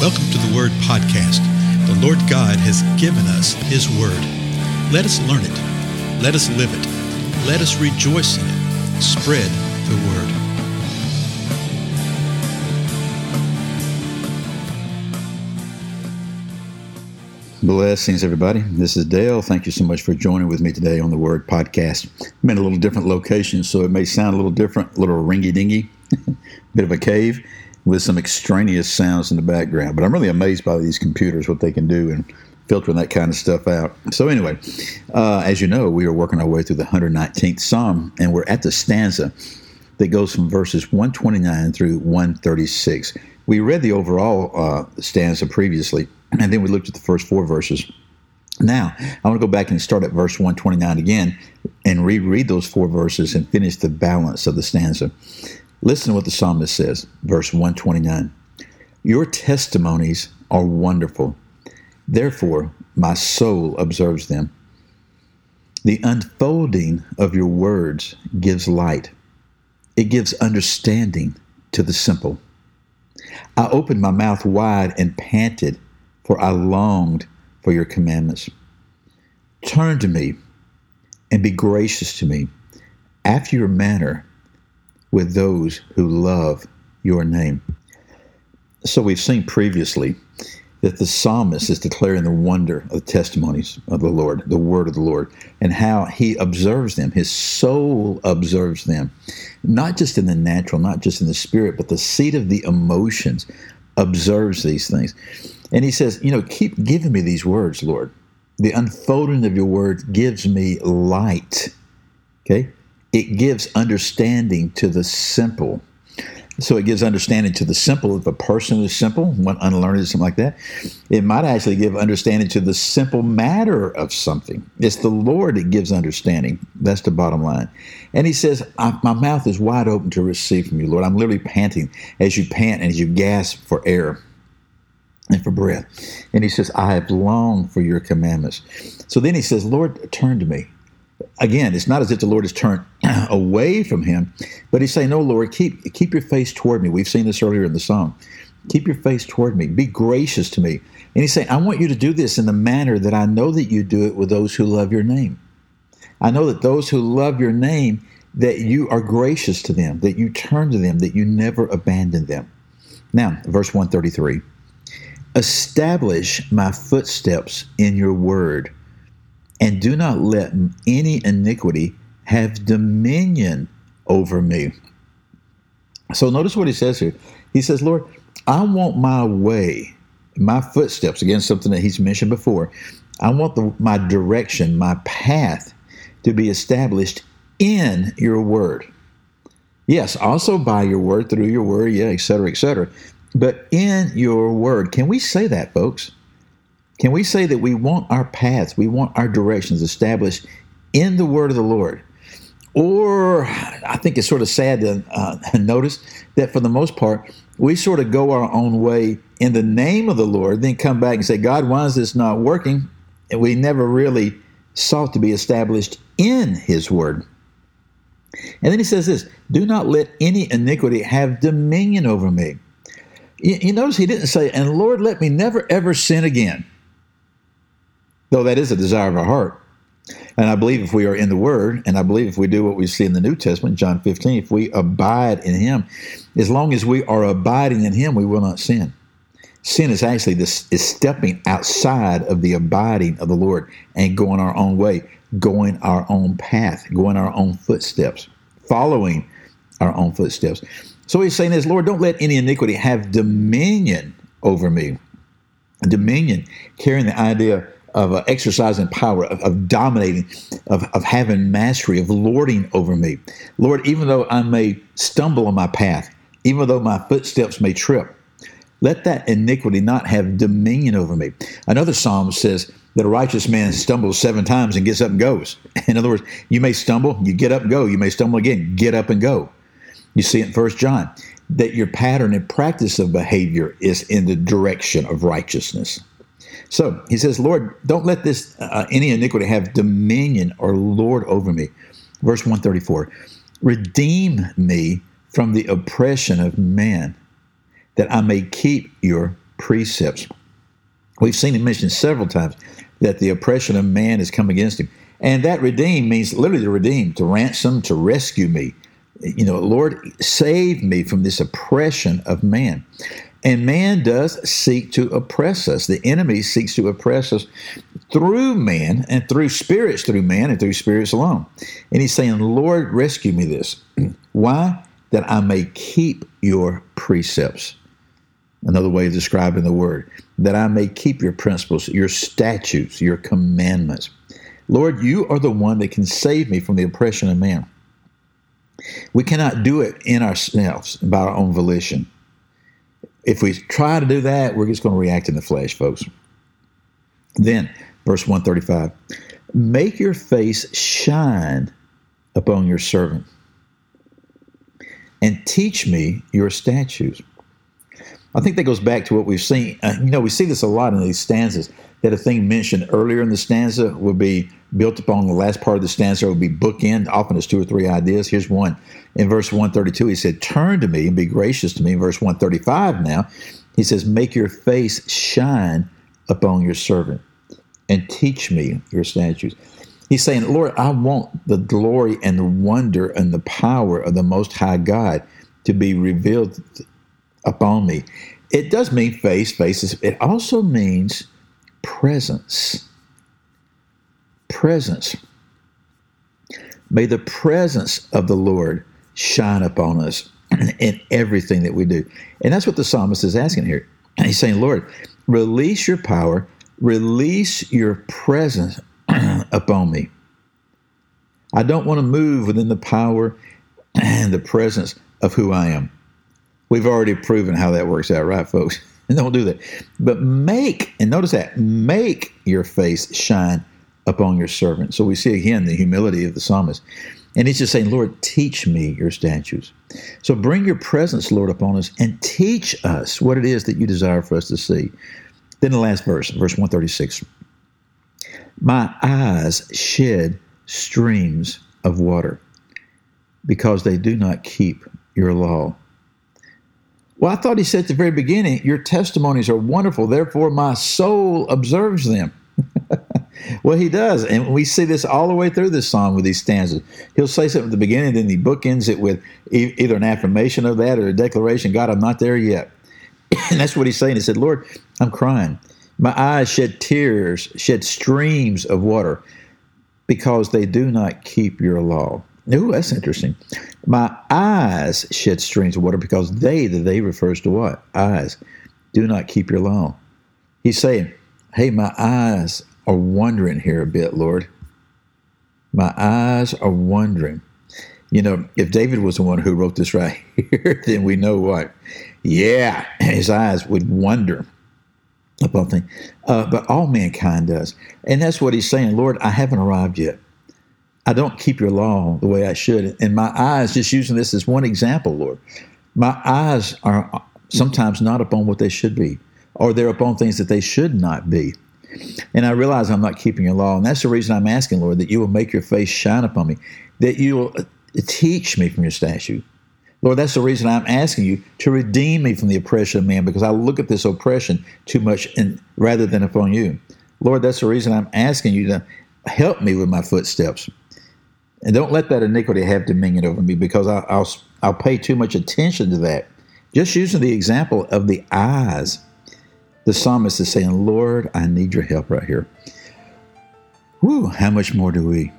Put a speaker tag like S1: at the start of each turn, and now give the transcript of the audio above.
S1: Welcome to the Word Podcast. The Lord God has given us His Word. Let us learn it. Let us live it. Let us rejoice in it. Spread the Word.
S2: Blessings, everybody. This is Dale. Thank you so much for joining with me today on the Word Podcast. I'm in a little different location, so it may sound a little different, a little ringy dingy, bit of a cave with some extraneous sounds in the background. But I'm really amazed by these computers, what they can do and filtering that kind of stuff out. So, anyway, uh, as you know, we are working our way through the 119th Psalm, and we're at the stanza that goes from verses 129 through 136. We read the overall uh, stanza previously, and then we looked at the first four verses. Now, I want to go back and start at verse 129 again and reread those four verses and finish the balance of the stanza. Listen to what the psalmist says, verse 129. Your testimonies are wonderful. Therefore, my soul observes them. The unfolding of your words gives light, it gives understanding to the simple. I opened my mouth wide and panted, for I longed for your commandments. Turn to me and be gracious to me after your manner with those who love your name. So we've seen previously that the psalmist is declaring the wonder of the testimonies of the Lord, the word of the Lord, and how he observes them. His soul observes them, not just in the natural, not just in the spirit, but the seat of the emotions observes these things. And he says, You know, keep giving me these words, Lord. The unfolding of your word gives me light. Okay? It gives understanding to the simple. So it gives understanding to the simple. If a person is simple, one unlearned or something like that, it might actually give understanding to the simple matter of something. It's the Lord that gives understanding. That's the bottom line. And he says, My mouth is wide open to receive from you, Lord. I'm literally panting as you pant and as you gasp for air and for breath. And he says, I have longed for your commandments. So then he says, Lord, turn to me again, it's not as if the Lord has turned away from him, but he's saying, No, Lord, keep keep your face toward me. We've seen this earlier in the song. Keep your face toward me. Be gracious to me. And he's saying, I want you to do this in the manner that I know that you do it with those who love your name. I know that those who love your name, that you are gracious to them, that you turn to them, that you never abandon them. Now, verse 133 Establish my footsteps in your word and do not let any iniquity have dominion over me. So notice what he says here. He says, Lord, I want my way, my footsteps, again, something that he's mentioned before. I want the, my direction, my path to be established in your word. Yes, also by your word, through your word, yeah, et cetera, et cetera. But in your word. Can we say that, folks? Can we say that we want our paths, we want our directions established in the word of the Lord? Or I think it's sort of sad to uh, notice that for the most part, we sort of go our own way in the name of the Lord, then come back and say, God, why is this not working? And we never really sought to be established in His word. And then he says this do not let any iniquity have dominion over me. You, you notice he didn't say, and Lord, let me never ever sin again though that is a desire of our heart. And I believe if we are in the Word, and I believe if we do what we see in the New Testament, John 15, if we abide in Him, as long as we are abiding in Him, we will not sin. Sin is actually this is stepping outside of the abiding of the Lord and going our own way, going our own path, going our own footsteps, following our own footsteps. So he's saying this, Lord, don't let any iniquity have dominion over me. Dominion, carrying the idea of uh, exercising power, of, of dominating, of, of having mastery, of lording over me. Lord, even though I may stumble on my path, even though my footsteps may trip, let that iniquity not have dominion over me. Another psalm says that a righteous man stumbles seven times and gets up and goes. In other words, you may stumble, you get up and go. You may stumble again, get up and go. You see in First John that your pattern and practice of behavior is in the direction of righteousness. So he says, Lord, don't let this uh, any iniquity have dominion or lord over me. Verse 134 Redeem me from the oppression of man, that I may keep your precepts. We've seen it mentioned several times that the oppression of man has come against him. And that redeem means literally to redeem, to ransom, to rescue me. You know, Lord, save me from this oppression of man. And man does seek to oppress us. The enemy seeks to oppress us through man and through spirits through man and through spirits alone. And he's saying, Lord, rescue me this. Why? That I may keep your precepts. Another way of describing the word, that I may keep your principles, your statutes, your commandments. Lord, you are the one that can save me from the oppression of man. We cannot do it in ourselves by our own volition. If we try to do that, we're just going to react in the flesh, folks. Then, verse 135 Make your face shine upon your servant, and teach me your statutes. I think that goes back to what we've seen. Uh, you know, we see this a lot in these stanzas that a thing mentioned earlier in the stanza will be built upon the last part of the stanza would be bookend. Often it's two or three ideas. Here's one. In verse 132, he said, Turn to me and be gracious to me. In verse 135 now, he says, Make your face shine upon your servant and teach me your statutes. He's saying, Lord, I want the glory and the wonder and the power of the Most High God to be revealed upon me. It does mean face, faces. It also means presence. Presence. May the presence of the Lord shine upon us in everything that we do. And that's what the psalmist is asking here. He's saying, Lord, release your power, release your presence upon me. I don't want to move within the power and the presence of who I am. We've already proven how that works out, right, folks? And don't do that. But make, and notice that, make your face shine upon your servant. So we see again the humility of the psalmist. And he's just saying, Lord, teach me your statutes. So bring your presence, Lord, upon us and teach us what it is that you desire for us to see. Then the last verse, verse 136. My eyes shed streams of water because they do not keep your law. Well, I thought he said at the very beginning, Your testimonies are wonderful, therefore my soul observes them. Well, he does. And we see this all the way through this song with these stanzas. He'll say something at the beginning, then he bookends it with e- either an affirmation of that or a declaration God, I'm not there yet. and that's what he's saying. He said, Lord, I'm crying. My eyes shed tears, shed streams of water because they do not keep your law. Ooh, that's interesting. My eyes shed streams of water because they, the they refers to what? Eyes. Do not keep your law. He's saying, Hey, my eyes are wandering here a bit, Lord. My eyes are wandering. You know, if David was the one who wrote this right here, then we know what. Yeah, his eyes would wander upon things. Uh, but all mankind does. And that's what he's saying. Lord, I haven't arrived yet. I don't keep your law the way I should. And my eyes, just using this as one example, Lord, my eyes are sometimes not upon what they should be, or they're upon things that they should not be. And I realize I'm not keeping your law. And that's the reason I'm asking, Lord, that you will make your face shine upon me, that you will uh, teach me from your statute. Lord, that's the reason I'm asking you to redeem me from the oppression of man, because I look at this oppression too much and rather than upon you. Lord, that's the reason I'm asking you to help me with my footsteps. And don't let that iniquity have dominion over me because I, will I'll pay too much attention to that. Just using the example of the eyes, the psalmist is saying, Lord, I need your help right here. Whew, how much more do we?